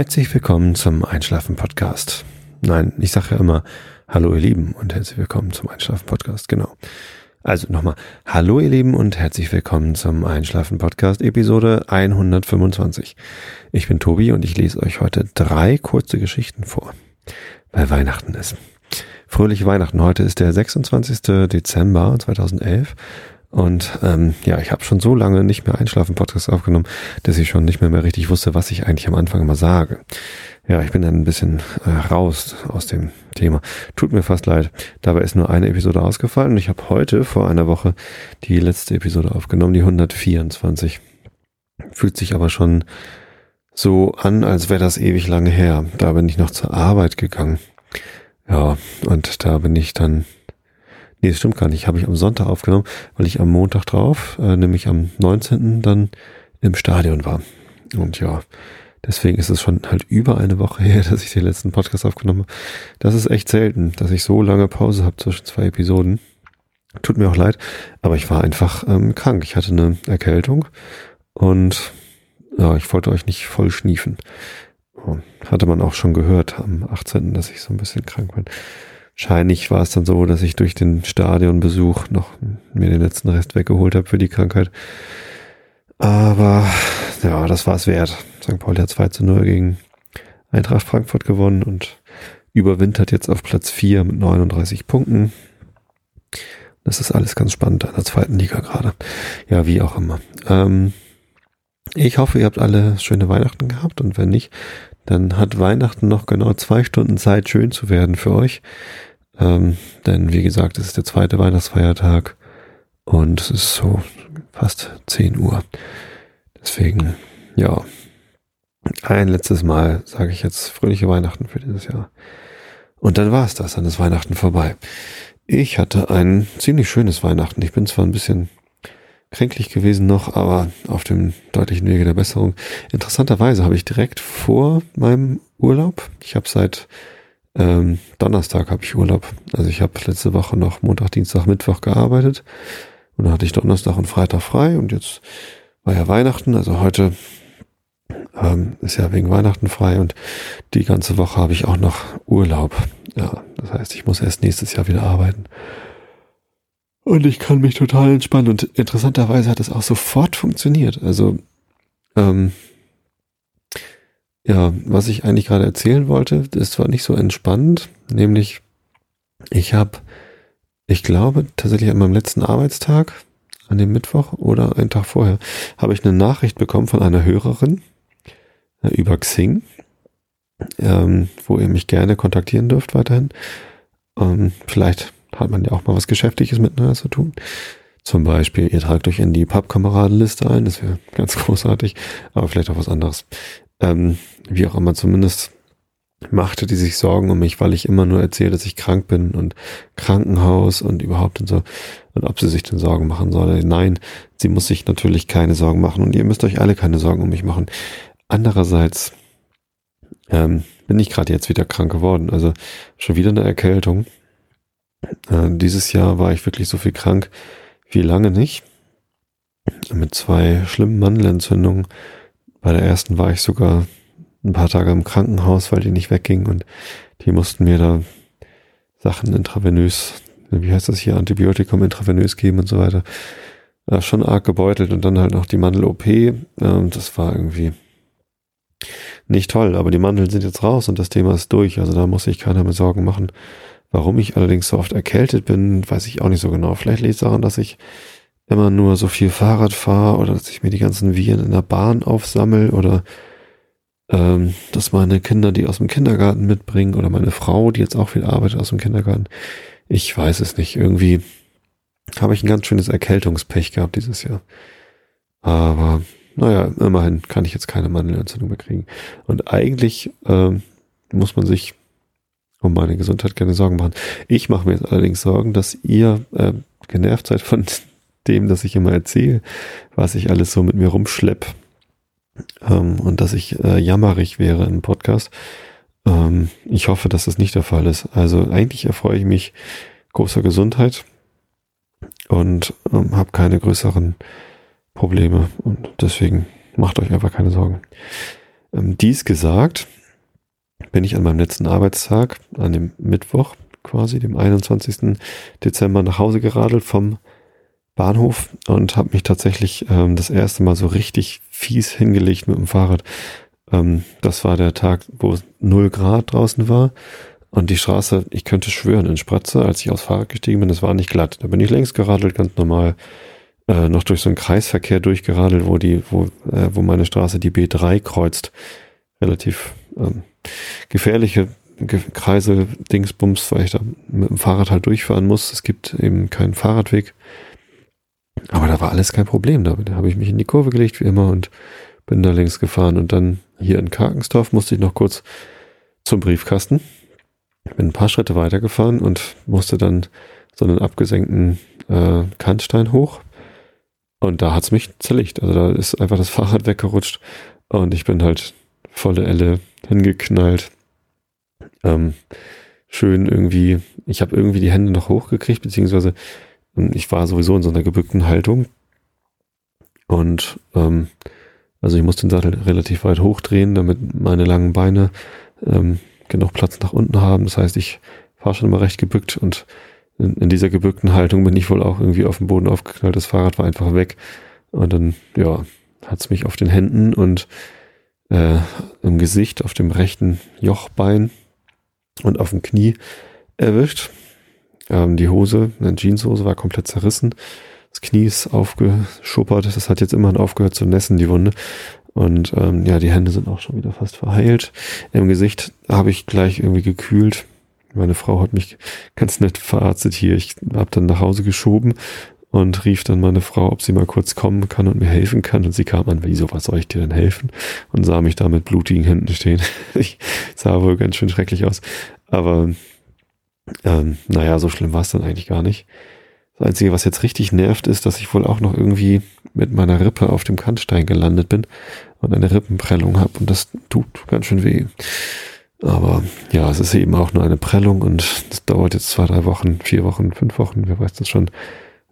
Herzlich willkommen zum Einschlafen Podcast. Nein, ich sage ja immer Hallo ihr Lieben und herzlich willkommen zum Einschlafen Podcast. Genau. Also nochmal Hallo ihr Lieben und herzlich willkommen zum Einschlafen Podcast Episode 125. Ich bin Tobi und ich lese euch heute drei kurze Geschichten vor, weil Weihnachten ist. Fröhliche Weihnachten. Heute ist der 26. Dezember 2011 und ähm, ja, ich habe schon so lange nicht mehr Einschlafen-Podcast aufgenommen, dass ich schon nicht mehr, mehr richtig wusste, was ich eigentlich am Anfang immer sage. Ja, ich bin dann ein bisschen äh, raus aus dem Thema. Tut mir fast leid. Dabei ist nur eine Episode ausgefallen und ich habe heute vor einer Woche die letzte Episode aufgenommen, die 124. Fühlt sich aber schon so an, als wäre das ewig lange her. Da bin ich noch zur Arbeit gegangen. Ja, und da bin ich dann Nee, das stimmt gar nicht. Habe ich am Sonntag aufgenommen, weil ich am Montag drauf, äh, nämlich am 19. dann im Stadion war. Und ja, deswegen ist es schon halt über eine Woche her, dass ich den letzten Podcast aufgenommen habe. Das ist echt selten, dass ich so lange Pause habe zwischen zwei Episoden. Tut mir auch leid, aber ich war einfach ähm, krank. Ich hatte eine Erkältung und ja, ich wollte euch nicht voll schniefen. Hatte man auch schon gehört am 18., dass ich so ein bisschen krank bin. Wahrscheinlich war es dann so, dass ich durch den Stadionbesuch noch mir den letzten Rest weggeholt habe für die Krankheit. Aber ja, das war es wert. St. Pauli hat 2 zu 0 gegen Eintracht Frankfurt gewonnen und überwintert jetzt auf Platz 4 mit 39 Punkten. Das ist alles ganz spannend an der zweiten Liga gerade. Ja, wie auch immer. Ähm, ich hoffe, ihr habt alle schöne Weihnachten gehabt und wenn nicht, dann hat Weihnachten noch genau zwei Stunden Zeit, schön zu werden für euch. Ähm, denn wie gesagt, es ist der zweite Weihnachtsfeiertag und es ist so fast 10 Uhr. Deswegen, ja, ein letztes Mal sage ich jetzt fröhliche Weihnachten für dieses Jahr. Und dann war es das, dann ist Weihnachten vorbei. Ich hatte ein ziemlich schönes Weihnachten. Ich bin zwar ein bisschen kränklich gewesen noch, aber auf dem deutlichen Wege der Besserung. Interessanterweise habe ich direkt vor meinem Urlaub, ich habe seit ähm, Donnerstag habe ich Urlaub. Also ich habe letzte Woche noch Montag, Dienstag, Mittwoch gearbeitet und dann hatte ich Donnerstag und Freitag frei und jetzt war ja Weihnachten, also heute ähm, ist ja wegen Weihnachten frei und die ganze Woche habe ich auch noch Urlaub. Ja, das heißt, ich muss erst nächstes Jahr wieder arbeiten. Und ich kann mich total entspannen und interessanterweise hat es auch sofort funktioniert. Also ähm, ja, was ich eigentlich gerade erzählen wollte, ist zwar nicht so entspannend, nämlich ich habe, ich glaube tatsächlich an meinem letzten Arbeitstag, an dem Mittwoch oder einen Tag vorher, habe ich eine Nachricht bekommen von einer Hörerin äh, über Xing, ähm, wo ihr mich gerne kontaktieren dürft weiterhin. Ähm, vielleicht hat man ja auch mal was Geschäftliches miteinander zu tun. Zum Beispiel, ihr tragt euch in die Pappkameradenliste ein, das wäre ganz großartig, aber vielleicht auch was anderes ähm, wie auch immer zumindest machte die sich Sorgen um mich, weil ich immer nur erzähle, dass ich krank bin und Krankenhaus und überhaupt und so. Und ob sie sich denn Sorgen machen soll. Nein, sie muss sich natürlich keine Sorgen machen und ihr müsst euch alle keine Sorgen um mich machen. Andererseits ähm, bin ich gerade jetzt wieder krank geworden. Also schon wieder eine Erkältung. Äh, dieses Jahr war ich wirklich so viel krank wie lange nicht. Mit zwei schlimmen Mandelentzündungen bei der ersten war ich sogar ein paar Tage im Krankenhaus, weil die nicht wegging und die mussten mir da Sachen intravenös, wie heißt das hier, Antibiotikum intravenös geben und so weiter. Ja, schon arg gebeutelt und dann halt noch die Mandel-OP. Ähm, das war irgendwie nicht toll, aber die Mandeln sind jetzt raus und das Thema ist durch. Also da muss sich keiner mehr Sorgen machen. Warum ich allerdings so oft erkältet bin, weiß ich auch nicht so genau. Vielleicht liegt es daran, dass ich immer nur so viel Fahrrad fahre oder dass ich mir die ganzen Viren in der Bahn aufsammel oder ähm, dass meine Kinder die aus dem Kindergarten mitbringen oder meine Frau, die jetzt auch viel arbeitet aus dem Kindergarten. Ich weiß es nicht. Irgendwie habe ich ein ganz schönes Erkältungspech gehabt dieses Jahr. Aber naja, immerhin kann ich jetzt keine Mandelentzündung mehr kriegen. Und eigentlich ähm, muss man sich um meine Gesundheit keine Sorgen machen. Ich mache mir jetzt allerdings Sorgen, dass ihr äh, genervt seid von dem, dass ich immer erzähle, was ich alles so mit mir rumschlepp ähm, und dass ich äh, jammerig wäre im Podcast. Ähm, ich hoffe, dass das nicht der Fall ist. Also eigentlich erfreue ich mich großer Gesundheit und ähm, habe keine größeren Probleme und deswegen macht euch einfach keine Sorgen. Ähm, dies gesagt, bin ich an meinem letzten Arbeitstag, an dem Mittwoch quasi, dem 21. Dezember nach Hause geradelt vom Bahnhof und habe mich tatsächlich ähm, das erste Mal so richtig fies hingelegt mit dem Fahrrad. Ähm, das war der Tag, wo es 0 Grad draußen war und die Straße, ich könnte schwören, in Spratze, als ich aufs Fahrrad gestiegen bin, das war nicht glatt. Da bin ich längs geradelt, ganz normal, äh, noch durch so einen Kreisverkehr durchgeradelt, wo die, wo, äh, wo meine Straße die B3 kreuzt. Relativ ähm, gefährliche Kreise, Dingsbums, weil ich da mit dem Fahrrad halt durchfahren muss. Es gibt eben keinen Fahrradweg. Aber da war alles kein Problem. Da habe ich mich in die Kurve gelegt, wie immer, und bin da längs gefahren. Und dann hier in Karkensdorf musste ich noch kurz zum Briefkasten bin ein paar Schritte weitergefahren und musste dann so einen abgesenkten äh, Kantstein hoch. Und da hat's mich zerlegt. Also da ist einfach das Fahrrad weggerutscht und ich bin halt volle Elle hingeknallt. Ähm, schön irgendwie, ich habe irgendwie die Hände noch hochgekriegt, beziehungsweise ähm, ich war sowieso in so einer gebückten Haltung. Und ähm, also ich musste den Sattel relativ weit hochdrehen, damit meine langen Beine ähm, genug Platz nach unten haben. Das heißt, ich fahre schon immer recht gebückt und in, in, dieser gebückten Haltung bin ich wohl auch irgendwie auf dem Boden aufgeknallt. Das Fahrrad war einfach weg. Und dann, ja, hat es mich auf den Händen und äh, im Gesicht, auf dem rechten Jochbein und auf dem Knie erwischt. Ähm, die Hose, eine Jeanshose war komplett zerrissen. Das Knie ist aufgeschuppert. Das hat jetzt immerhin aufgehört zu nässen, die Wunde. Und ähm, ja, die Hände sind auch schon wieder fast verheilt. Im Gesicht habe ich gleich irgendwie gekühlt. Meine Frau hat mich ganz nett verarztet hier. Ich habe dann nach Hause geschoben und rief dann meine Frau, ob sie mal kurz kommen kann und mir helfen kann. Und sie kam an, wieso, was soll ich dir denn helfen? Und sah mich da mit blutigen Händen stehen. ich sah wohl ganz schön schrecklich aus. Aber ähm, naja, so schlimm war es dann eigentlich gar nicht. Das Einzige, was jetzt richtig nervt, ist, dass ich wohl auch noch irgendwie mit meiner Rippe auf dem Kantstein gelandet bin und eine Rippenprellung habe und das tut ganz schön weh. Aber ja, es ist eben auch nur eine Prellung und das dauert jetzt zwei, drei Wochen, vier Wochen, fünf Wochen, wer weiß das schon.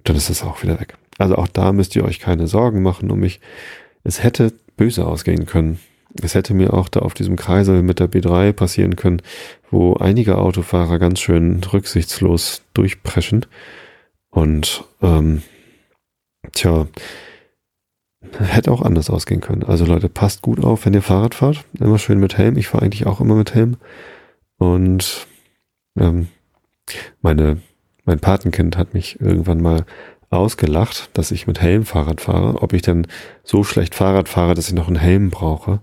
Dann ist es auch wieder weg. Also auch da müsst ihr euch keine Sorgen machen um mich. Es hätte böse ausgehen können. Es hätte mir auch da auf diesem Kreisel mit der B3 passieren können, wo einige Autofahrer ganz schön rücksichtslos durchpreschen. Und ähm, tja, hätte auch anders ausgehen können. Also Leute, passt gut auf, wenn ihr Fahrrad fahrt. Immer schön mit Helm. Ich fahre eigentlich auch immer mit Helm. Und ähm, meine, mein Patenkind hat mich irgendwann mal ausgelacht, dass ich mit Helm Fahrrad fahre. Ob ich denn so schlecht Fahrrad fahre, dass ich noch einen Helm brauche.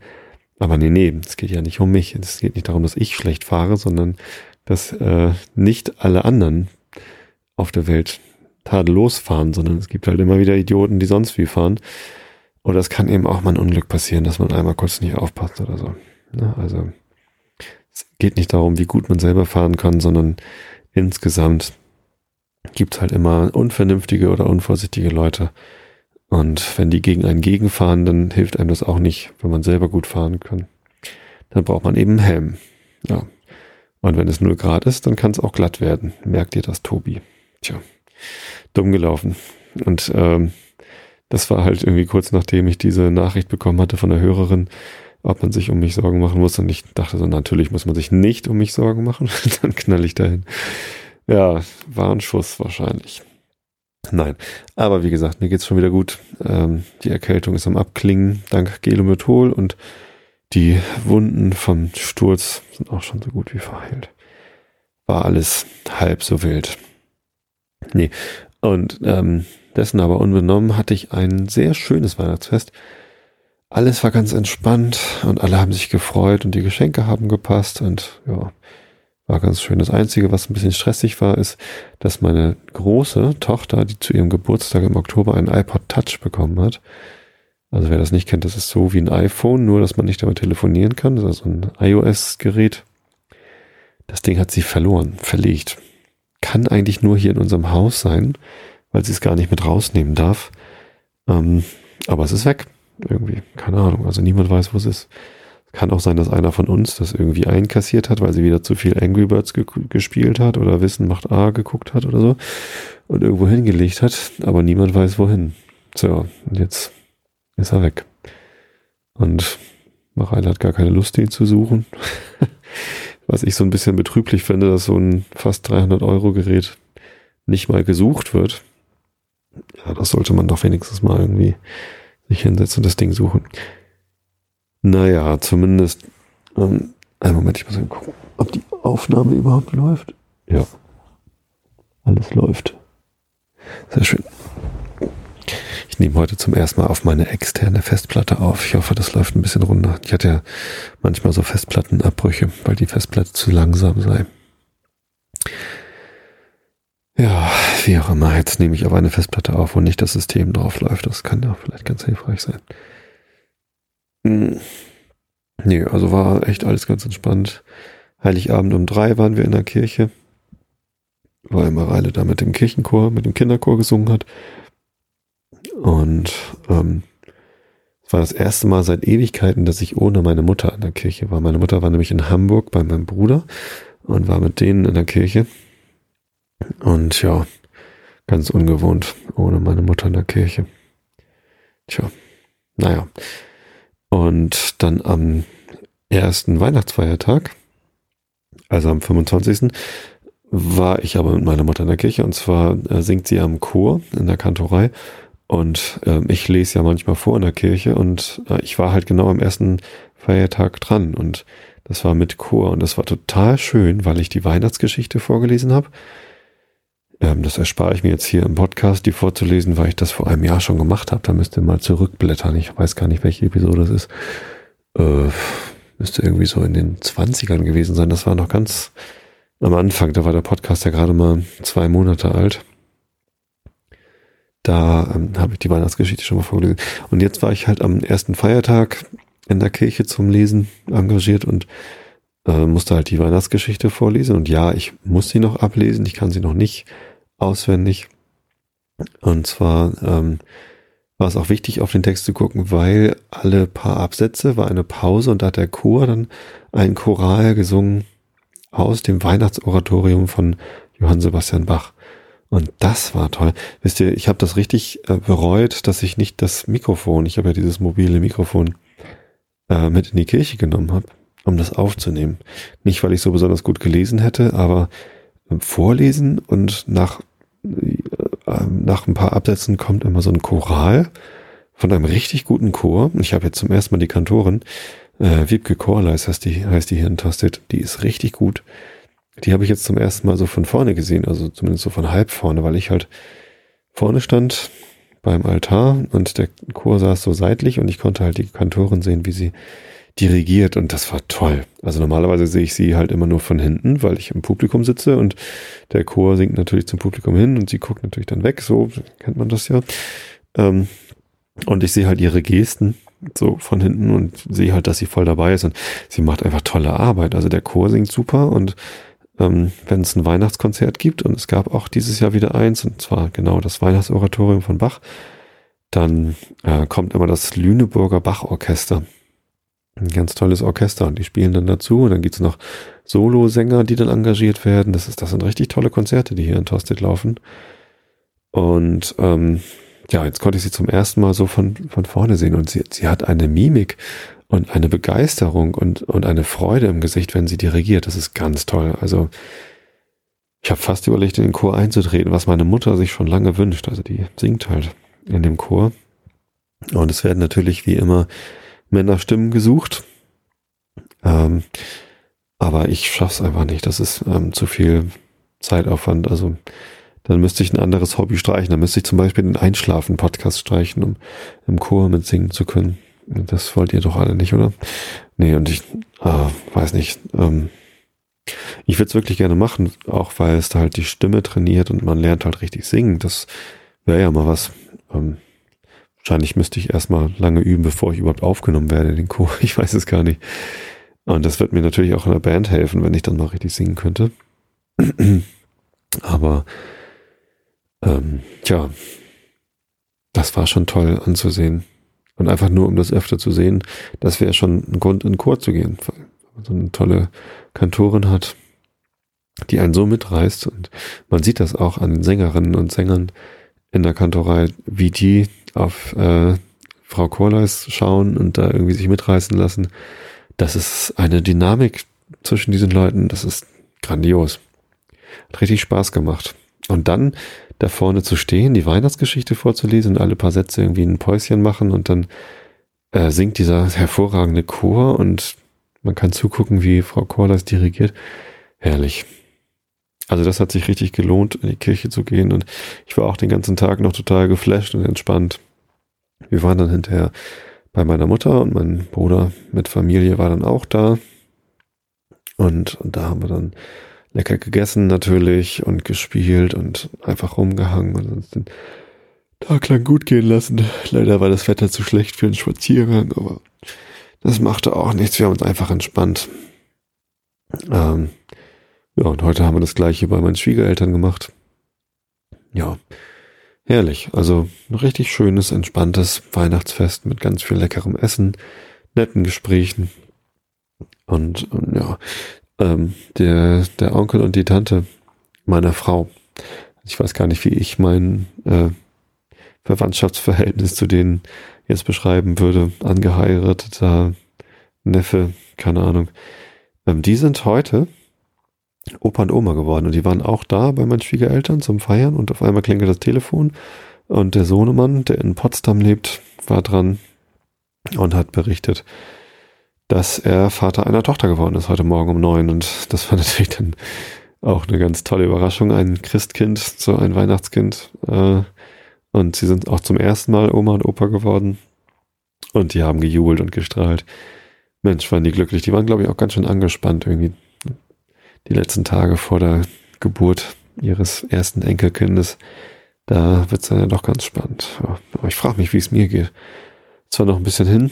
Aber nee, nee, es geht ja nicht um mich. Es geht nicht darum, dass ich schlecht fahre, sondern dass äh, nicht alle anderen auf der Welt tadellos fahren, sondern es gibt halt immer wieder Idioten, die sonst wie fahren. Oder es kann eben auch mal ein Unglück passieren, dass man einmal kurz nicht aufpasst oder so. Ja, ne, also es geht nicht darum, wie gut man selber fahren kann, sondern insgesamt gibt es halt immer unvernünftige oder unvorsichtige Leute. Und wenn die gegen einen gegenfahren, dann hilft einem das auch nicht, wenn man selber gut fahren kann. Dann braucht man eben einen Helm. Ja. Und wenn es 0 Grad ist, dann kann es auch glatt werden. Merkt ihr das, Tobi? Tja, dumm gelaufen. Und ähm, das war halt irgendwie kurz nachdem ich diese Nachricht bekommen hatte von der Hörerin, ob man sich um mich Sorgen machen muss. Und ich dachte so, natürlich muss man sich nicht um mich Sorgen machen. Dann knall ich dahin. Ja, war ein Schuss wahrscheinlich. Nein, aber wie gesagt, mir geht's schon wieder gut. Ähm, die Erkältung ist am Abklingen, dank Gelomethol und die Wunden vom Sturz sind auch schon so gut wie verheilt. War alles halb so wild. Nee, und ähm, dessen aber unbenommen hatte ich ein sehr schönes Weihnachtsfest. Alles war ganz entspannt und alle haben sich gefreut und die Geschenke haben gepasst und ja, war ganz schön. Das Einzige, was ein bisschen stressig war, ist, dass meine große Tochter, die zu ihrem Geburtstag im Oktober einen iPod Touch bekommen hat. Also wer das nicht kennt, das ist so wie ein iPhone, nur dass man nicht damit telefonieren kann. Das ist also ein iOS-Gerät. Das Ding hat sie verloren, verlegt. Kann eigentlich nur hier in unserem Haus sein weil sie es gar nicht mit rausnehmen darf. Ähm, aber es ist weg. Irgendwie. Keine Ahnung. Also niemand weiß, wo es ist. Kann auch sein, dass einer von uns das irgendwie einkassiert hat, weil sie wieder zu viel Angry Birds ge gespielt hat oder Wissen macht A geguckt hat oder so und irgendwo hingelegt hat, aber niemand weiß wohin. So, und jetzt ist er weg. Und Mareile hat gar keine Lust, den zu suchen. Was ich so ein bisschen betrüblich finde, dass so ein fast 300 Euro Gerät nicht mal gesucht wird. Ja, das sollte man doch wenigstens mal irgendwie sich hinsetzen und das Ding suchen. Naja, zumindest. Ähm, einen Moment, ich muss mal gucken, ob die Aufnahme überhaupt läuft. Ja. Alles läuft. Sehr schön. Ich nehme heute zum ersten Mal auf meine externe Festplatte auf. Ich hoffe, das läuft ein bisschen runter. Ich hatte ja manchmal so Festplattenabbrüche, weil die Festplatte zu langsam sei. Ja, wie auch immer. Jetzt nehme ich aber eine Festplatte auf, wo nicht das System drauf läuft. Das kann ja vielleicht ganz hilfreich sein. Hm. Nee, also war echt alles ganz entspannt. Heiligabend um drei waren wir in der Kirche, weil Mareile da mit dem Kirchenchor, mit dem Kinderchor gesungen hat. Und ähm, es war das erste Mal seit Ewigkeiten, dass ich ohne meine Mutter in der Kirche war. Meine Mutter war nämlich in Hamburg bei meinem Bruder und war mit denen in der Kirche. Und ja, ganz ungewohnt, ohne meine Mutter in der Kirche. Tja, naja. Und dann am ersten Weihnachtsfeiertag, also am 25. war ich aber mit meiner Mutter in der Kirche und zwar äh, singt sie am Chor in der Kantorei und äh, ich lese ja manchmal vor in der Kirche und äh, ich war halt genau am ersten Feiertag dran und das war mit Chor und das war total schön, weil ich die Weihnachtsgeschichte vorgelesen habe. Ähm, das erspare ich mir jetzt hier im Podcast, die vorzulesen, weil ich das vor einem Jahr schon gemacht habe. Da müsst ihr mal zurückblättern. Ich weiß gar nicht, welche Episode das ist. Äh, müsste irgendwie so in den 20ern gewesen sein. Das war noch ganz am Anfang. Da war der Podcast ja gerade mal zwei Monate alt. Da ähm, habe ich die Weihnachtsgeschichte schon mal vorgelesen. Und jetzt war ich halt am ersten Feiertag in der Kirche zum Lesen engagiert und äh, musste halt die Weihnachtsgeschichte vorlesen. Und ja, ich muss sie noch ablesen. Ich kann sie noch nicht auswendig. Und zwar ähm, war es auch wichtig, auf den Text zu gucken, weil alle paar Absätze war eine Pause und da hat der Chor dann ein Choral gesungen aus dem Weihnachtsoratorium von Johann Sebastian Bach. Und das war toll. Wisst ihr, ich habe das richtig äh, bereut, dass ich nicht das Mikrofon, ich habe ja dieses mobile Mikrofon äh, mit in die Kirche genommen habe, um das aufzunehmen. Nicht, weil ich so besonders gut gelesen hätte, aber äh, vorlesen und nach, äh, nach ein paar Absätzen kommt immer so ein Choral von einem richtig guten Chor. Ich habe jetzt zum ersten Mal die Kantorin, äh, Wiebke Chorleis heißt die, heißt die hier in Tosted, die ist richtig gut. Die habe ich jetzt zum ersten Mal so von vorne gesehen, also zumindest so von halb vorne, weil ich halt vorne stand beim Altar und der Chor saß so seitlich und ich konnte halt die Kantorin sehen, wie sie dirigiert und das war toll. Also normalerweise sehe ich sie halt immer nur von hinten, weil ich im Publikum sitze und der Chor singt natürlich zum Publikum hin und sie guckt natürlich dann weg, so kennt man das ja. Ähm, und ich sehe halt ihre Gesten so von hinten und sehe halt, dass sie voll dabei ist und sie macht einfach tolle Arbeit. Also der Chor singt super und ähm, wenn es ein Weihnachtskonzert gibt und es gab auch dieses Jahr wieder eins und zwar genau das Weihnachtsoratorium von Bach, dann äh, kommt immer das Lüneburger Bach-Orchester. Ein ganz tolles Orchester und die spielen dann dazu und dann gibt's noch Solosänger, die dann engagiert werden. Das, ist, das sind richtig tolle Konzerte, die hier in Tosted laufen. Und ähm, ja, jetzt konnte ich sie zum ersten Mal so von, von vorne sehen und sie, sie hat eine Mimik und eine Begeisterung und, und eine Freude im Gesicht, wenn sie dirigiert. Das ist ganz toll. Also ich habe fast überlegt, in den Chor einzutreten, was meine Mutter sich schon lange wünscht. Also die singt halt in dem Chor. Und es werden natürlich wie immer Männerstimmen gesucht. Ähm, aber ich schaff's einfach nicht. Das ist ähm, zu viel Zeitaufwand. Also dann müsste ich ein anderes Hobby streichen. Dann müsste ich zum Beispiel den Einschlafen-Podcast streichen, um im Chor mitsingen zu können. Das wollt ihr doch alle nicht, oder? Nee, und ich äh, weiß nicht. Ähm, ich würde es wirklich gerne machen, auch weil es da halt die Stimme trainiert und man lernt halt richtig singen. Das wäre ja mal was. Ähm, wahrscheinlich müsste ich erstmal lange üben, bevor ich überhaupt aufgenommen werde, den Chor. Ich weiß es gar nicht. Und das wird mir natürlich auch in der Band helfen, wenn ich dann mal richtig singen könnte. Aber ähm, tja, das war schon toll anzusehen. Und einfach nur, um das öfter zu sehen, das wäre schon ein Grund, in den Chor zu gehen. Weil man so eine tolle Kantorin hat, die einen so mitreißt. Und man sieht das auch an den Sängerinnen und Sängern in der Kantorei, wie die auf äh, Frau Korleis schauen und da irgendwie sich mitreißen lassen. Das ist eine Dynamik zwischen diesen Leuten, das ist grandios. Hat richtig Spaß gemacht. Und dann da vorne zu stehen, die Weihnachtsgeschichte vorzulesen und alle paar Sätze irgendwie ein Päuschen machen und dann äh, singt dieser hervorragende Chor und man kann zugucken, wie Frau Korleis dirigiert. Herrlich. Also das hat sich richtig gelohnt, in die Kirche zu gehen und ich war auch den ganzen Tag noch total geflasht und entspannt. Wir waren dann hinterher bei meiner Mutter und mein Bruder mit Familie war dann auch da. Und, und da haben wir dann lecker gegessen natürlich und gespielt und einfach rumgehangen und uns den Tag lang gut gehen lassen. Leider war das Wetter zu schlecht für einen Spaziergang, aber das machte auch nichts. Wir haben uns einfach entspannt. Ähm, ja, und heute haben wir das gleiche bei meinen Schwiegereltern gemacht. Ja, herrlich. Also ein richtig schönes, entspanntes Weihnachtsfest mit ganz viel leckerem Essen, netten Gesprächen. Und, und ja, ähm, der, der Onkel und die Tante meiner Frau. Ich weiß gar nicht, wie ich mein äh, Verwandtschaftsverhältnis zu denen jetzt beschreiben würde. Angeheirateter Neffe, keine Ahnung. Ähm, die sind heute Opa und Oma geworden. Und die waren auch da bei meinen Schwiegereltern zum Feiern und auf einmal klingelt das Telefon und der Sohnemann, der in Potsdam lebt, war dran und hat berichtet, dass er Vater einer Tochter geworden ist heute Morgen um neun. Und das war natürlich dann auch eine ganz tolle Überraschung, ein Christkind, so ein Weihnachtskind äh, und sie sind auch zum ersten Mal Oma und Opa geworden. Und die haben gejubelt und gestrahlt. Mensch, waren die glücklich. Die waren, glaube ich, auch ganz schön angespannt irgendwie die letzten Tage vor der Geburt ihres ersten Enkelkindes. Da wird es dann ja doch ganz spannend. Aber ich frage mich, wie es mir geht. Zwar noch ein bisschen hin.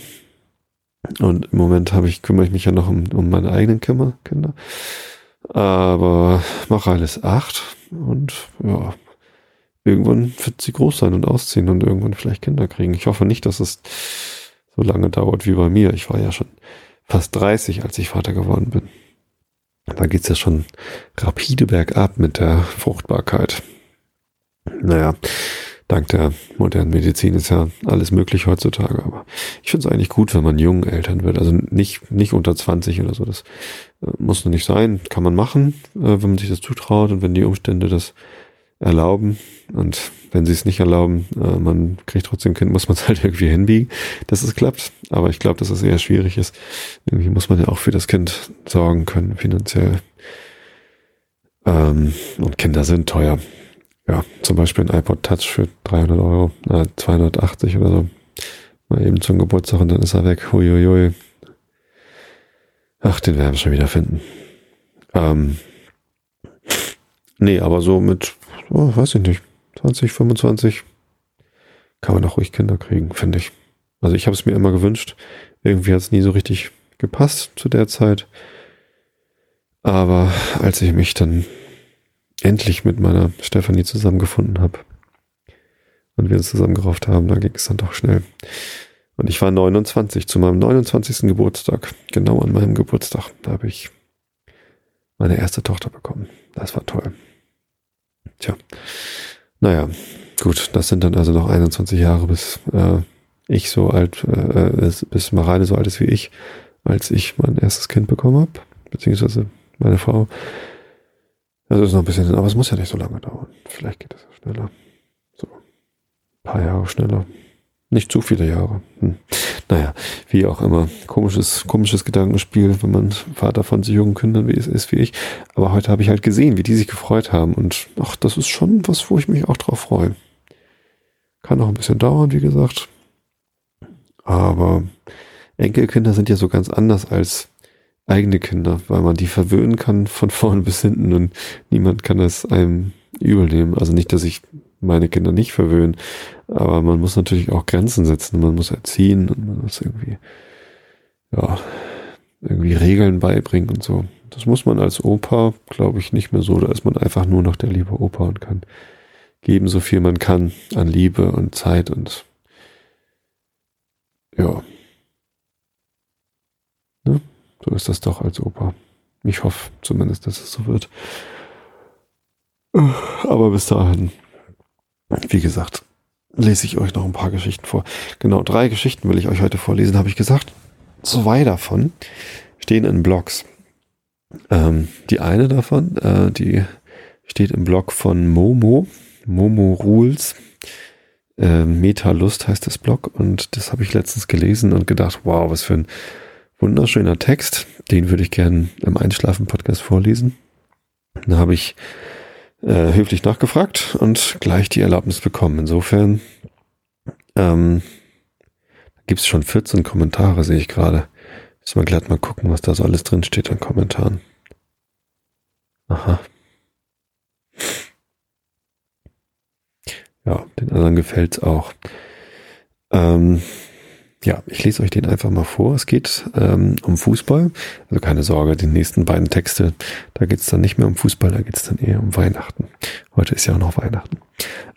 Und im Moment ich, kümmere ich mich ja noch um, um meine eigenen Kinder. Aber mache alles acht. Und ja, irgendwann wird sie groß sein und ausziehen und irgendwann vielleicht Kinder kriegen. Ich hoffe nicht, dass es so lange dauert wie bei mir. Ich war ja schon fast 30, als ich Vater geworden bin. Da geht's ja schon rapide bergab mit der Fruchtbarkeit. Naja, dank der modernen Medizin ist ja alles möglich heutzutage, aber ich finde es eigentlich gut, wenn man jung Eltern wird. Also nicht, nicht unter 20 oder so. Das äh, muss noch nicht sein, kann man machen, äh, wenn man sich das zutraut und wenn die Umstände das erlauben. Und wenn sie es nicht erlauben, äh, man kriegt trotzdem Kind, muss man es halt irgendwie hinbiegen, dass es klappt. Aber ich glaube, dass es eher schwierig ist. Irgendwie muss man ja auch für das Kind sorgen können, finanziell. Ähm, und Kinder sind teuer. Ja, zum Beispiel ein iPod Touch für 300 Euro, äh, 280 oder so. Mal eben zum Geburtstag und dann ist er weg. Huiuiui. Ach, den werden wir schon wieder finden. Ähm, nee, aber so mit oh, weiß ich nicht, 20, 25 kann man auch ruhig Kinder kriegen, finde ich. Also ich habe es mir immer gewünscht. Irgendwie hat es nie so richtig gepasst zu der Zeit. Aber als ich mich dann endlich mit meiner Stefanie zusammengefunden habe und wir uns zusammengerauft haben, da ging es dann doch schnell. Und ich war 29 zu meinem 29. Geburtstag, genau an meinem Geburtstag, da habe ich meine erste Tochter bekommen. Das war toll. Tja, naja, gut, das sind dann also noch 21 Jahre, bis äh, ich so alt, äh, bis Mareile so alt ist wie ich, als ich mein erstes Kind bekommen habe, beziehungsweise meine Frau. Das ist noch ein bisschen, aber es muss ja nicht so lange dauern. Vielleicht geht es schneller. So, ein paar Jahre schneller. Nicht zu viele Jahre. Hm. Naja, wie auch immer. Komisches, komisches Gedankenspiel, wenn man Vater von so jungen Kindern wie es ist wie ich. Aber heute habe ich halt gesehen, wie die sich gefreut haben. Und ach, das ist schon was, wo ich mich auch drauf freue. Kann auch ein bisschen dauern, wie gesagt. Aber Enkelkinder sind ja so ganz anders als eigene Kinder, weil man die verwöhnen kann von vorn bis hinten und niemand kann das einem übel nehmen. Also nicht, dass ich meine Kinder nicht verwöhnen. Aber man muss natürlich auch Grenzen setzen. Man muss erziehen und man muss irgendwie, ja, irgendwie Regeln beibringen und so. Das muss man als Opa, glaube ich, nicht mehr so. Da ist man einfach nur noch der liebe Opa und kann geben, so viel man kann an Liebe und Zeit und ja. Ne? So ist das doch als Opa. Ich hoffe zumindest, dass es so wird. Aber bis dahin wie gesagt, lese ich euch noch ein paar Geschichten vor. Genau, drei Geschichten will ich euch heute vorlesen, habe ich gesagt. Zwei davon stehen in Blogs. Ähm, die eine davon, äh, die steht im Blog von Momo, Momo Rules. Äh, Meta Lust heißt das Blog und das habe ich letztens gelesen und gedacht, wow, was für ein wunderschöner Text. Den würde ich gerne im Einschlafen-Podcast vorlesen. Da habe ich äh, höflich nachgefragt und gleich die Erlaubnis bekommen. Insofern ähm, gibt es schon 14 Kommentare, sehe ich gerade. Müssen wir glatt mal gucken, was da so alles drin steht an Kommentaren. Aha. Ja, den anderen gefällt's auch. Ähm, ja, ich lese euch den einfach mal vor. Es geht ähm, um Fußball. Also keine Sorge, die nächsten beiden Texte, da geht's dann nicht mehr um Fußball, da geht's dann eher um Weihnachten. Heute ist ja auch noch Weihnachten.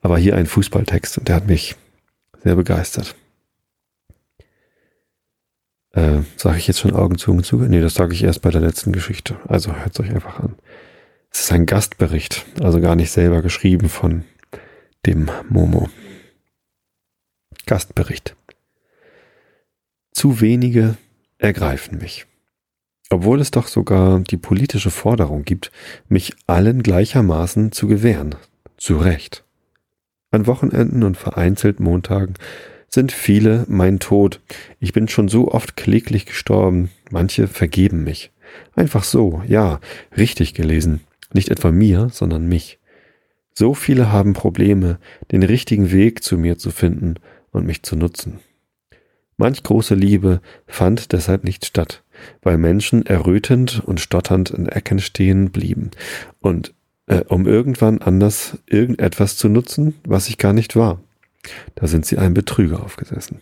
Aber hier ein Fußballtext und der hat mich sehr begeistert. Äh, sage ich jetzt schon Augen zu und zu? Nee, das sage ich erst bei der letzten Geschichte. Also hört euch einfach an. Es ist ein Gastbericht, also gar nicht selber geschrieben von dem Momo. Gastbericht. Zu wenige ergreifen mich. Obwohl es doch sogar die politische Forderung gibt, mich allen gleichermaßen zu gewähren. Zu Recht. An Wochenenden und vereinzelt Montagen sind viele mein Tod. Ich bin schon so oft kläglich gestorben. Manche vergeben mich. Einfach so, ja, richtig gelesen. Nicht etwa mir, sondern mich. So viele haben Probleme, den richtigen Weg zu mir zu finden und mich zu nutzen. Manch große Liebe fand deshalb nicht statt, weil Menschen errötend und stotternd in Ecken stehen blieben und äh, um irgendwann anders irgendetwas zu nutzen, was ich gar nicht war. Da sind sie einem Betrüger aufgesessen.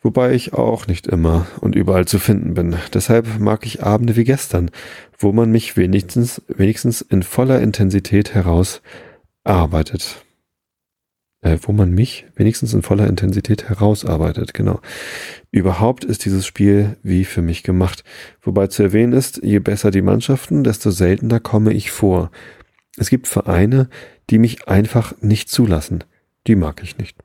Wobei ich auch nicht immer und überall zu finden bin. Deshalb mag ich Abende wie gestern, wo man mich wenigstens, wenigstens in voller Intensität heraus arbeitet äh, wo man mich wenigstens in voller Intensität herausarbeitet. Genau. Überhaupt ist dieses Spiel wie für mich gemacht. Wobei zu erwähnen ist, je besser die Mannschaften, desto seltener komme ich vor. Es gibt Vereine, die mich einfach nicht zulassen. Die mag ich nicht.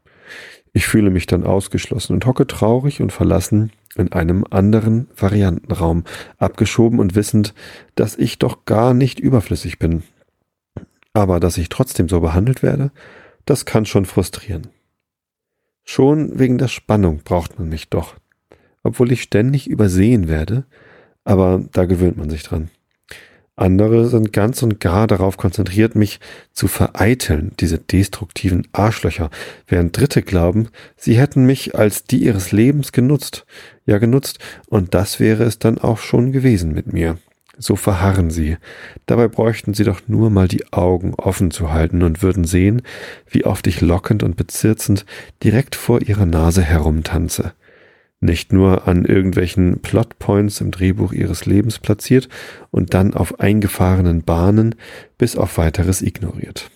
Ich fühle mich dann ausgeschlossen und hocke traurig und verlassen in einem anderen Variantenraum, abgeschoben und wissend, dass ich doch gar nicht überflüssig bin. Aber dass ich trotzdem so behandelt werde, das kann schon frustrieren. Schon wegen der Spannung braucht man mich doch, obwohl ich ständig übersehen werde, aber da gewöhnt man sich dran. Andere sind ganz und gar darauf konzentriert, mich zu vereiteln, diese destruktiven Arschlöcher, während Dritte glauben, sie hätten mich als die ihres Lebens genutzt, ja genutzt, und das wäre es dann auch schon gewesen mit mir. So verharren sie. Dabei bräuchten sie doch nur mal die Augen offen zu halten und würden sehen, wie oft ich lockend und bezirzend direkt vor ihrer Nase herumtanze. Nicht nur an irgendwelchen Plotpoints im Drehbuch ihres Lebens platziert und dann auf eingefahrenen Bahnen bis auf weiteres ignoriert.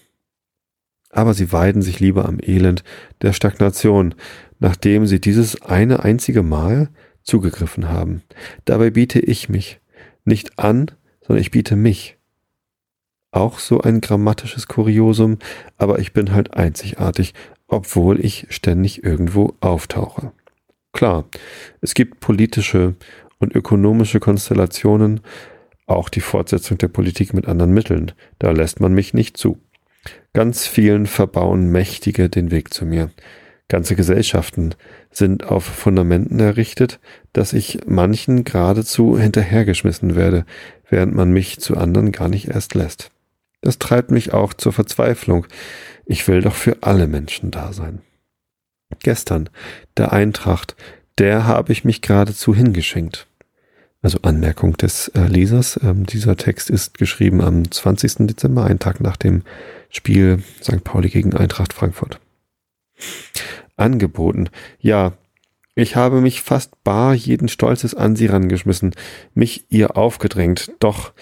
Aber sie weiden sich lieber am Elend der Stagnation, nachdem sie dieses eine einzige Mal zugegriffen haben. Dabei biete ich mich, nicht an, sondern ich biete mich. Auch so ein grammatisches Kuriosum, aber ich bin halt einzigartig, obwohl ich ständig irgendwo auftauche. Klar, es gibt politische und ökonomische Konstellationen, auch die Fortsetzung der Politik mit anderen Mitteln, da lässt man mich nicht zu. Ganz vielen verbauen Mächtige den Weg zu mir. Ganze Gesellschaften sind auf Fundamenten errichtet, dass ich manchen geradezu hinterhergeschmissen werde, während man mich zu anderen gar nicht erst lässt. Das treibt mich auch zur Verzweiflung. Ich will doch für alle Menschen da sein. Gestern, der Eintracht, der habe ich mich geradezu hingeschenkt. Also Anmerkung des äh, Lesers. Ähm, dieser Text ist geschrieben am 20. Dezember, einen Tag nach dem Spiel St. Pauli gegen Eintracht Frankfurt angeboten. Ja, ich habe mich fast bar jeden Stolzes an sie rangeschmissen, mich ihr aufgedrängt, doch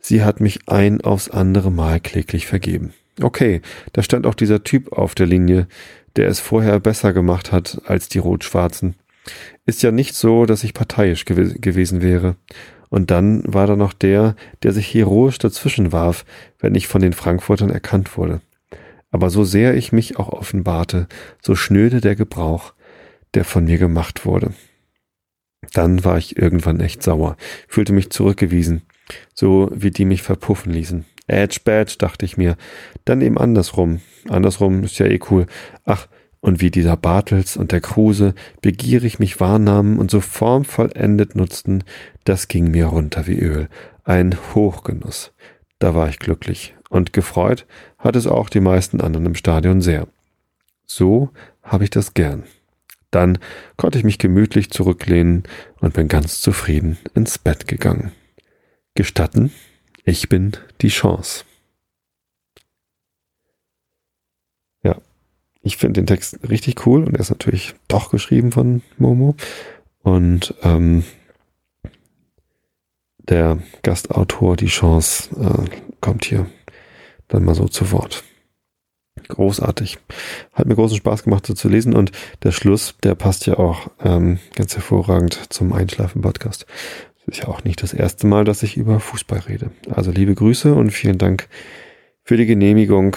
sie hat mich ein aufs andere Mal kläglich vergeben. Okay, da stand auch dieser Typ auf der Linie, der es vorher besser gemacht hat als die Rot-Schwarzen. Ist ja nicht so, dass ich parteiisch gew gewesen wäre. Und dann war da noch der, der sich heroisch dazwischen warf, wenn ich von den Frankfurtern erkannt wurde. Aber so sehr ich mich auch offenbarte, so schnöde der Gebrauch, der von mir gemacht wurde. Dann war ich irgendwann echt sauer, fühlte mich zurückgewiesen, so wie die mich verpuffen ließen. Edge Badge, dachte ich mir. Dann eben andersrum. Andersrum ist ja eh cool. Ach, und wie dieser Bartels und der Kruse begierig mich wahrnahmen und so formvollendet nutzten, das ging mir runter wie Öl. Ein Hochgenuss. Da war ich glücklich. Und gefreut hat es auch die meisten anderen im Stadion sehr. So habe ich das gern. Dann konnte ich mich gemütlich zurücklehnen und bin ganz zufrieden ins Bett gegangen. Gestatten, ich bin die Chance. Ja, ich finde den Text richtig cool und er ist natürlich doch geschrieben von Momo. Und ähm, der Gastautor, die Chance, äh, kommt hier dann mal so zu Wort. Großartig. Hat mir großen Spaß gemacht, so zu lesen. Und der Schluss, der passt ja auch ähm, ganz hervorragend zum Einschlafen-Podcast. Das ist ja auch nicht das erste Mal, dass ich über Fußball rede. Also liebe Grüße und vielen Dank für die Genehmigung,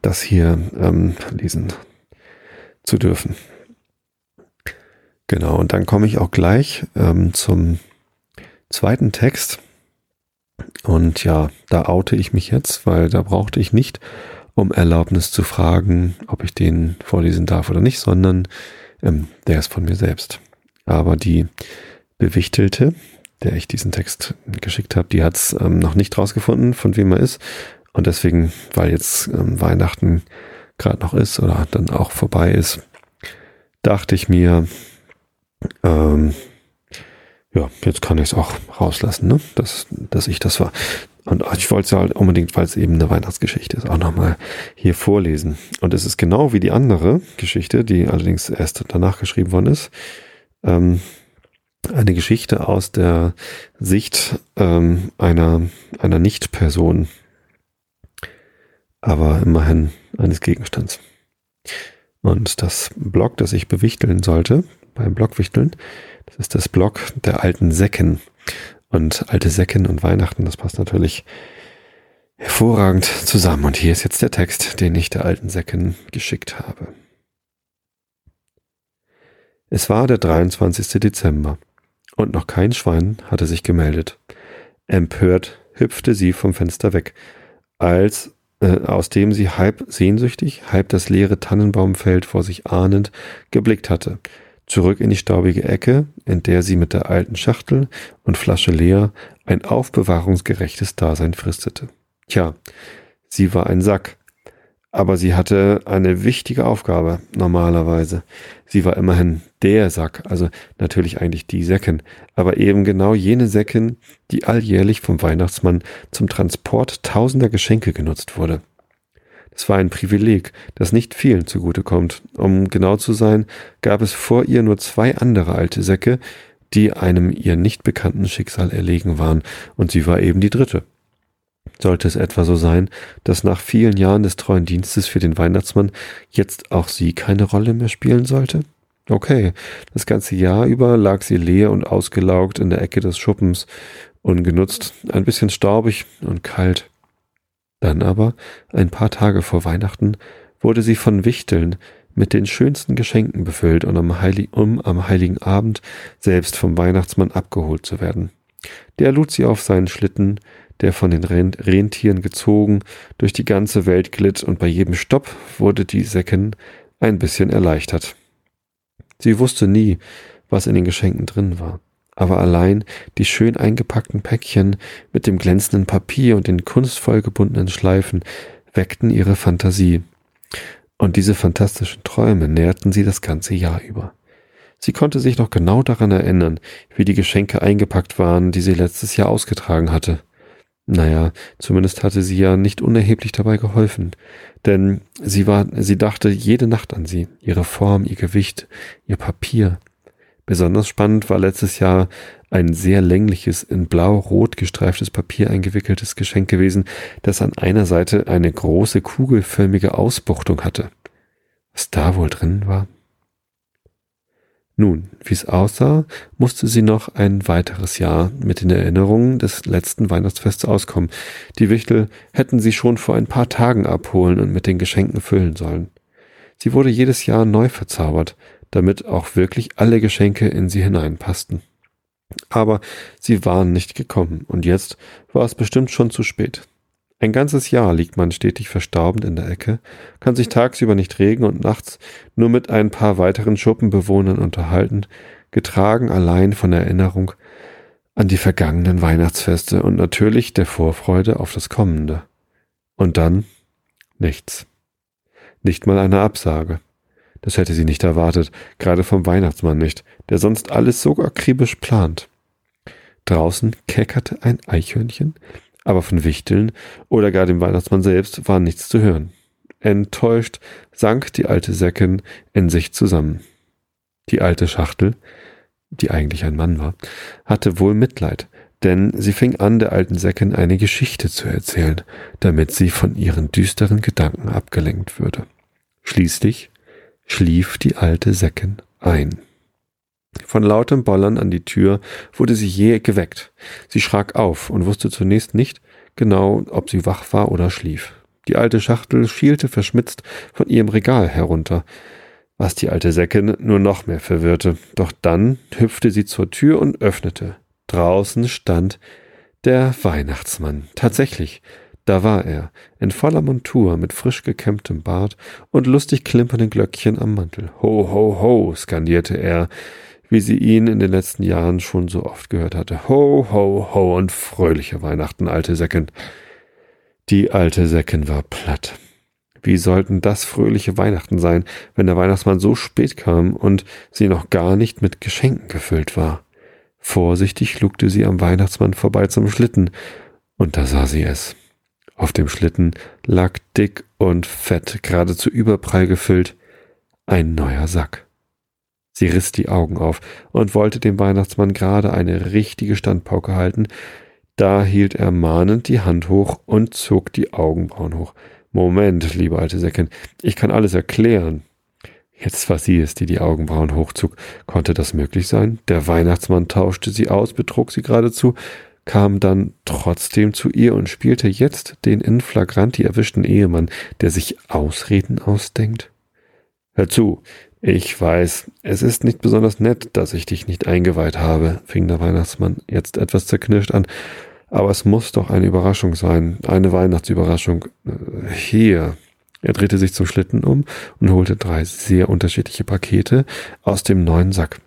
das hier ähm, lesen zu dürfen. Genau, und dann komme ich auch gleich ähm, zum zweiten Text. Und ja, da oute ich mich jetzt, weil da brauchte ich nicht um Erlaubnis zu fragen, ob ich den vorlesen darf oder nicht, sondern ähm, der ist von mir selbst. Aber die Bewichtelte, der ich diesen Text geschickt habe, die hat es ähm, noch nicht rausgefunden, von wem er ist. Und deswegen, weil jetzt ähm, Weihnachten gerade noch ist oder dann auch vorbei ist, dachte ich mir, ähm, ja, jetzt kann ich es auch rauslassen, ne? dass, dass ich das war. Und ich wollte es ja halt unbedingt, weil es eben eine Weihnachtsgeschichte ist, auch nochmal hier vorlesen. Und es ist genau wie die andere Geschichte, die allerdings erst danach geschrieben worden ist. Ähm, eine Geschichte aus der Sicht ähm, einer, einer Nicht-Person, aber immerhin eines Gegenstands. Und das Blog, das ich bewichteln sollte, beim Blogwichteln, das ist das Blog der alten Säcken. Und alte Säcken und Weihnachten, das passt natürlich hervorragend zusammen. Und hier ist jetzt der Text, den ich der alten Säcken geschickt habe. Es war der 23. Dezember und noch kein Schwein hatte sich gemeldet. Empört hüpfte sie vom Fenster weg, als äh, aus dem sie halb sehnsüchtig, halb das leere Tannenbaumfeld vor sich ahnend geblickt hatte zurück in die staubige Ecke, in der sie mit der alten Schachtel und Flasche leer ein aufbewahrungsgerechtes Dasein fristete. Tja, sie war ein Sack, aber sie hatte eine wichtige Aufgabe normalerweise. Sie war immerhin der Sack, also natürlich eigentlich die Säcken, aber eben genau jene Säcken, die alljährlich vom Weihnachtsmann zum Transport tausender Geschenke genutzt wurde. Es war ein Privileg, das nicht vielen zugute kommt. Um genau zu sein, gab es vor ihr nur zwei andere alte Säcke, die einem ihr nicht bekannten Schicksal erlegen waren, und sie war eben die dritte. Sollte es etwa so sein, dass nach vielen Jahren des treuen Dienstes für den Weihnachtsmann jetzt auch sie keine Rolle mehr spielen sollte? Okay, das ganze Jahr über lag sie leer und ausgelaugt in der Ecke des Schuppens, ungenutzt, ein bisschen staubig und kalt. Dann aber, ein paar Tage vor Weihnachten, wurde sie von Wichteln mit den schönsten Geschenken befüllt und am Heilig um am heiligen Abend selbst vom Weihnachtsmann abgeholt zu werden. Der lud sie auf seinen Schlitten, der von den Rentieren gezogen durch die ganze Welt glitt, und bei jedem Stopp wurde die Säcken ein bisschen erleichtert. Sie wusste nie, was in den Geschenken drin war aber allein die schön eingepackten Päckchen mit dem glänzenden Papier und den kunstvoll gebundenen Schleifen weckten ihre Fantasie. Und diese fantastischen Träume nährten sie das ganze Jahr über. Sie konnte sich noch genau daran erinnern, wie die Geschenke eingepackt waren, die sie letztes Jahr ausgetragen hatte. Naja, zumindest hatte sie ja nicht unerheblich dabei geholfen, denn sie war, sie dachte jede Nacht an sie, ihre Form, ihr Gewicht, ihr Papier, Besonders spannend war letztes Jahr ein sehr längliches, in blau-rot gestreiftes Papier eingewickeltes Geschenk gewesen, das an einer Seite eine große kugelförmige Ausbuchtung hatte. Was da wohl drin war? Nun, wie es aussah, musste sie noch ein weiteres Jahr mit den Erinnerungen des letzten Weihnachtsfests auskommen. Die Wichtel hätten sie schon vor ein paar Tagen abholen und mit den Geschenken füllen sollen. Sie wurde jedes Jahr neu verzaubert, damit auch wirklich alle Geschenke in sie hineinpassten. Aber sie waren nicht gekommen, und jetzt war es bestimmt schon zu spät. Ein ganzes Jahr liegt man stetig verstaubend in der Ecke, kann sich tagsüber nicht regen und nachts nur mit ein paar weiteren Schuppenbewohnern unterhalten, getragen allein von Erinnerung an die vergangenen Weihnachtsfeste und natürlich der Vorfreude auf das kommende. Und dann nichts. Nicht mal eine Absage. Das hätte sie nicht erwartet, gerade vom Weihnachtsmann nicht, der sonst alles so akribisch plant. Draußen keckerte ein Eichhörnchen, aber von Wichteln oder gar dem Weihnachtsmann selbst war nichts zu hören. Enttäuscht sank die alte Säckin in sich zusammen. Die alte Schachtel, die eigentlich ein Mann war, hatte wohl Mitleid, denn sie fing an, der alten Säckin eine Geschichte zu erzählen, damit sie von ihren düsteren Gedanken abgelenkt würde. Schließlich schlief die alte Säckin ein. Von lautem Bollern an die Tür wurde sie jäh geweckt. Sie schrak auf und wusste zunächst nicht genau, ob sie wach war oder schlief. Die alte Schachtel schielte verschmitzt von ihrem Regal herunter, was die alte Säckin nur noch mehr verwirrte. Doch dann hüpfte sie zur Tür und öffnete. Draußen stand der Weihnachtsmann. Tatsächlich, da war er, in voller Montur, mit frisch gekämmtem Bart und lustig klimpernden Glöckchen am Mantel. Ho, ho, ho, skandierte er, wie sie ihn in den letzten Jahren schon so oft gehört hatte. Ho, ho, ho und fröhliche Weihnachten, alte Säcken. Die alte Säcken war platt. Wie sollten das fröhliche Weihnachten sein, wenn der Weihnachtsmann so spät kam und sie noch gar nicht mit Geschenken gefüllt war? Vorsichtig lugte sie am Weihnachtsmann vorbei zum Schlitten, und da sah sie es. Auf dem Schlitten lag dick und fett, geradezu überprall gefüllt, ein neuer Sack. Sie riss die Augen auf und wollte dem Weihnachtsmann gerade eine richtige Standpauke halten, da hielt er mahnend die Hand hoch und zog die Augenbrauen hoch. Moment, liebe alte Säckin, ich kann alles erklären. Jetzt war sie es, die die Augenbrauen hochzog. Konnte das möglich sein? Der Weihnachtsmann tauschte sie aus, betrog sie geradezu, kam dann trotzdem zu ihr und spielte jetzt den in flagranti erwischten Ehemann, der sich Ausreden ausdenkt? Hör zu, ich weiß, es ist nicht besonders nett, dass ich dich nicht eingeweiht habe, fing der Weihnachtsmann jetzt etwas zerknirscht an. Aber es muss doch eine Überraschung sein, eine Weihnachtsüberraschung. Hier. Er drehte sich zum Schlitten um und holte drei sehr unterschiedliche Pakete aus dem neuen Sack.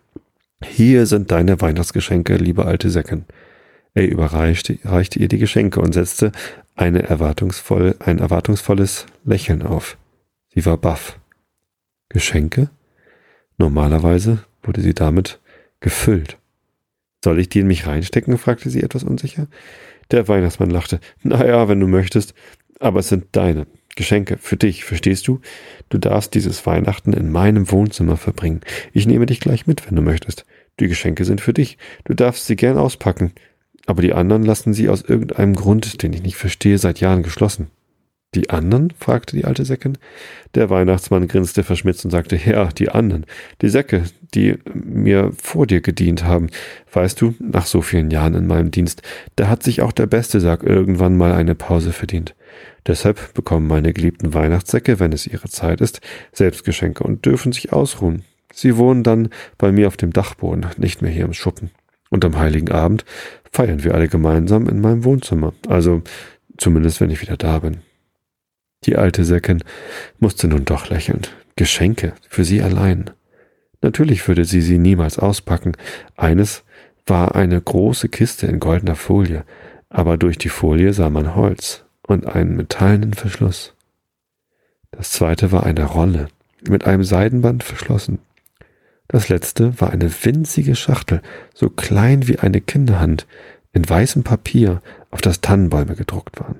Hier sind deine Weihnachtsgeschenke, liebe alte Säcken. Er überreichte reichte ihr die Geschenke und setzte eine erwartungsvoll, ein erwartungsvolles Lächeln auf. Sie war baff. Geschenke? Normalerweise wurde sie damit gefüllt. Soll ich die in mich reinstecken? fragte sie etwas unsicher. Der Weihnachtsmann lachte. Naja, wenn du möchtest, aber es sind deine Geschenke für dich, verstehst du? Du darfst dieses Weihnachten in meinem Wohnzimmer verbringen. Ich nehme dich gleich mit, wenn du möchtest. Die Geschenke sind für dich. Du darfst sie gern auspacken. Aber die anderen lassen sie aus irgendeinem Grund, den ich nicht verstehe, seit Jahren geschlossen. Die anderen? fragte die alte Säckin. Der Weihnachtsmann grinste verschmitzt und sagte, ja, die anderen, die Säcke, die mir vor dir gedient haben. Weißt du, nach so vielen Jahren in meinem Dienst, da hat sich auch der beste Sack irgendwann mal eine Pause verdient. Deshalb bekommen meine geliebten Weihnachtssäcke, wenn es ihre Zeit ist, Selbstgeschenke und dürfen sich ausruhen. Sie wohnen dann bei mir auf dem Dachboden, nicht mehr hier im Schuppen. Und am heiligen Abend feiern wir alle gemeinsam in meinem Wohnzimmer. Also zumindest, wenn ich wieder da bin. Die alte Säckin musste nun doch lächeln. Geschenke für sie allein. Natürlich würde sie sie niemals auspacken. Eines war eine große Kiste in goldener Folie, aber durch die Folie sah man Holz und einen metallenen Verschluss. Das zweite war eine Rolle, mit einem Seidenband verschlossen. Das letzte war eine winzige Schachtel, so klein wie eine Kinderhand, in weißem Papier, auf das Tannenbäume gedruckt waren.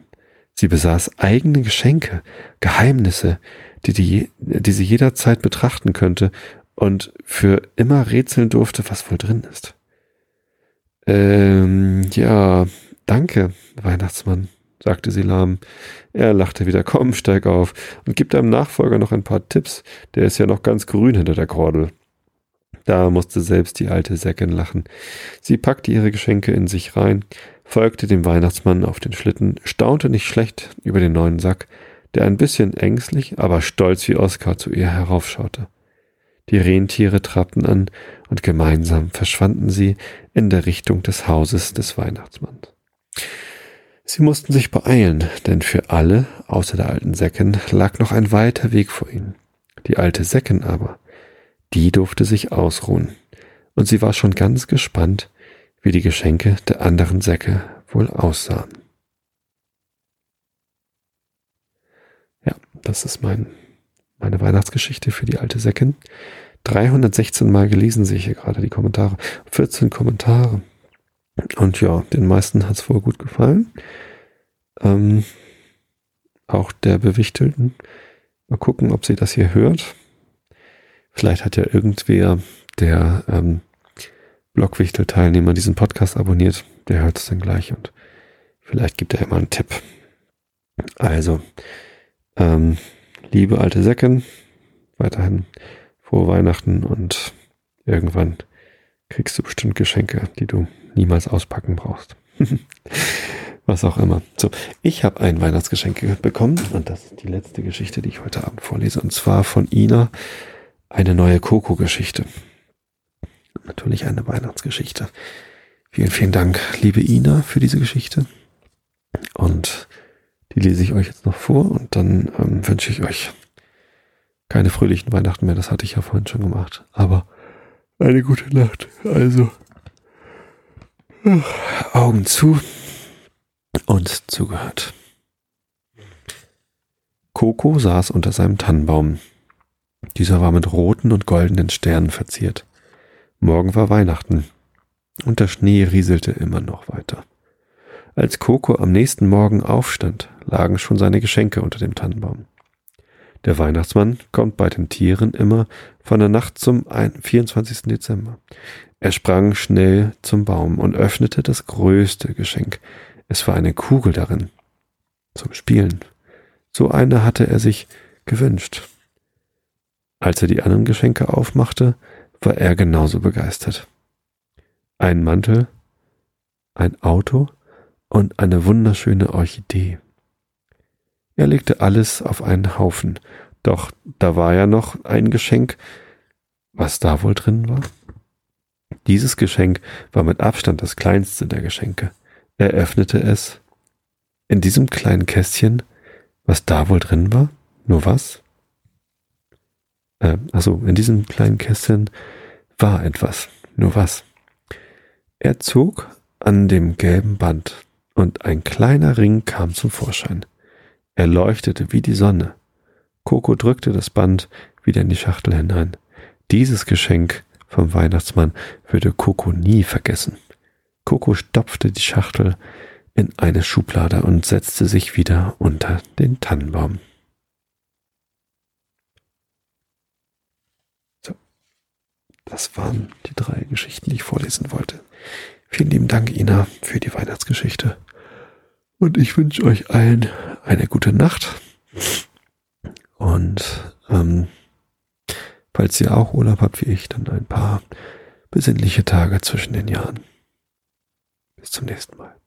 Sie besaß eigene Geschenke, Geheimnisse, die, die, die sie jederzeit betrachten könnte und für immer rätseln durfte, was wohl drin ist. Ähm, ja, danke, Weihnachtsmann, sagte sie lahm. Er lachte wieder, komm, steig auf und gib deinem Nachfolger noch ein paar Tipps, der ist ja noch ganz grün hinter der Kordel. Da musste selbst die alte Säckin lachen. Sie packte ihre Geschenke in sich rein, folgte dem Weihnachtsmann auf den Schlitten, staunte nicht schlecht über den neuen Sack, der ein bisschen ängstlich, aber stolz wie Oskar zu ihr heraufschaute. Die Rentiere trabten an und gemeinsam verschwanden sie in der Richtung des Hauses des Weihnachtsmanns. Sie mussten sich beeilen, denn für alle, außer der alten Säcken, lag noch ein weiter Weg vor ihnen. Die alte Säcken aber, die durfte sich ausruhen, und sie war schon ganz gespannt, wie die Geschenke der anderen Säcke wohl aussahen. Ja, das ist mein, meine Weihnachtsgeschichte für die alte Säcken. 316 Mal gelesen sehe ich hier gerade die Kommentare. 14 Kommentare. Und ja, den meisten hat es wohl gut gefallen. Ähm, auch der Bewichtelten. Mal gucken, ob sie das hier hört. Vielleicht hat ja irgendwer, der ähm, Blogwichtel-Teilnehmer diesen Podcast abonniert, der hört es dann gleich und vielleicht gibt er immer einen Tipp. Also, ähm, liebe alte Säcken, weiterhin frohe Weihnachten und irgendwann kriegst du bestimmt Geschenke, die du niemals auspacken brauchst. Was auch immer. So, ich habe ein Weihnachtsgeschenk bekommen und das ist die letzte Geschichte, die ich heute Abend vorlese. Und zwar von Ina eine neue Coco-Geschichte. Natürlich eine Weihnachtsgeschichte. Vielen, vielen Dank, liebe Ina, für diese Geschichte. Und die lese ich euch jetzt noch vor und dann ähm, wünsche ich euch keine fröhlichen Weihnachten mehr. Das hatte ich ja vorhin schon gemacht. Aber eine gute Nacht. Also Augen zu und zugehört. Coco saß unter seinem Tannenbaum. Dieser war mit roten und goldenen Sternen verziert. Morgen war Weihnachten und der Schnee rieselte immer noch weiter. Als Coco am nächsten Morgen aufstand, lagen schon seine Geschenke unter dem Tannenbaum. Der Weihnachtsmann kommt bei den Tieren immer von der Nacht zum 24. Dezember. Er sprang schnell zum Baum und öffnete das größte Geschenk. Es war eine Kugel darin. Zum Spielen. So eine hatte er sich gewünscht. Als er die anderen Geschenke aufmachte, war er genauso begeistert. Ein Mantel, ein Auto und eine wunderschöne Orchidee. Er legte alles auf einen Haufen, doch da war ja noch ein Geschenk, was da wohl drin war. Dieses Geschenk war mit Abstand das kleinste der Geschenke. Er öffnete es. In diesem kleinen Kästchen, was da wohl drin war? Nur was? Äh, also in diesem kleinen Kästchen war etwas. Nur was? Er zog an dem gelben Band und ein kleiner Ring kam zum Vorschein. Er leuchtete wie die Sonne. Coco drückte das Band wieder in die Schachtel hinein. Dieses Geschenk vom Weihnachtsmann würde Coco nie vergessen. Coco stopfte die Schachtel in eine Schublade und setzte sich wieder unter den Tannenbaum. So, das waren die drei Geschichten, die ich vorlesen wollte. Vielen lieben Dank, Ina, für die Weihnachtsgeschichte. Und ich wünsche euch allen eine gute Nacht. Und ähm, falls ihr auch Urlaub habt wie ich, dann ein paar besinnliche Tage zwischen den Jahren. Bis zum nächsten Mal.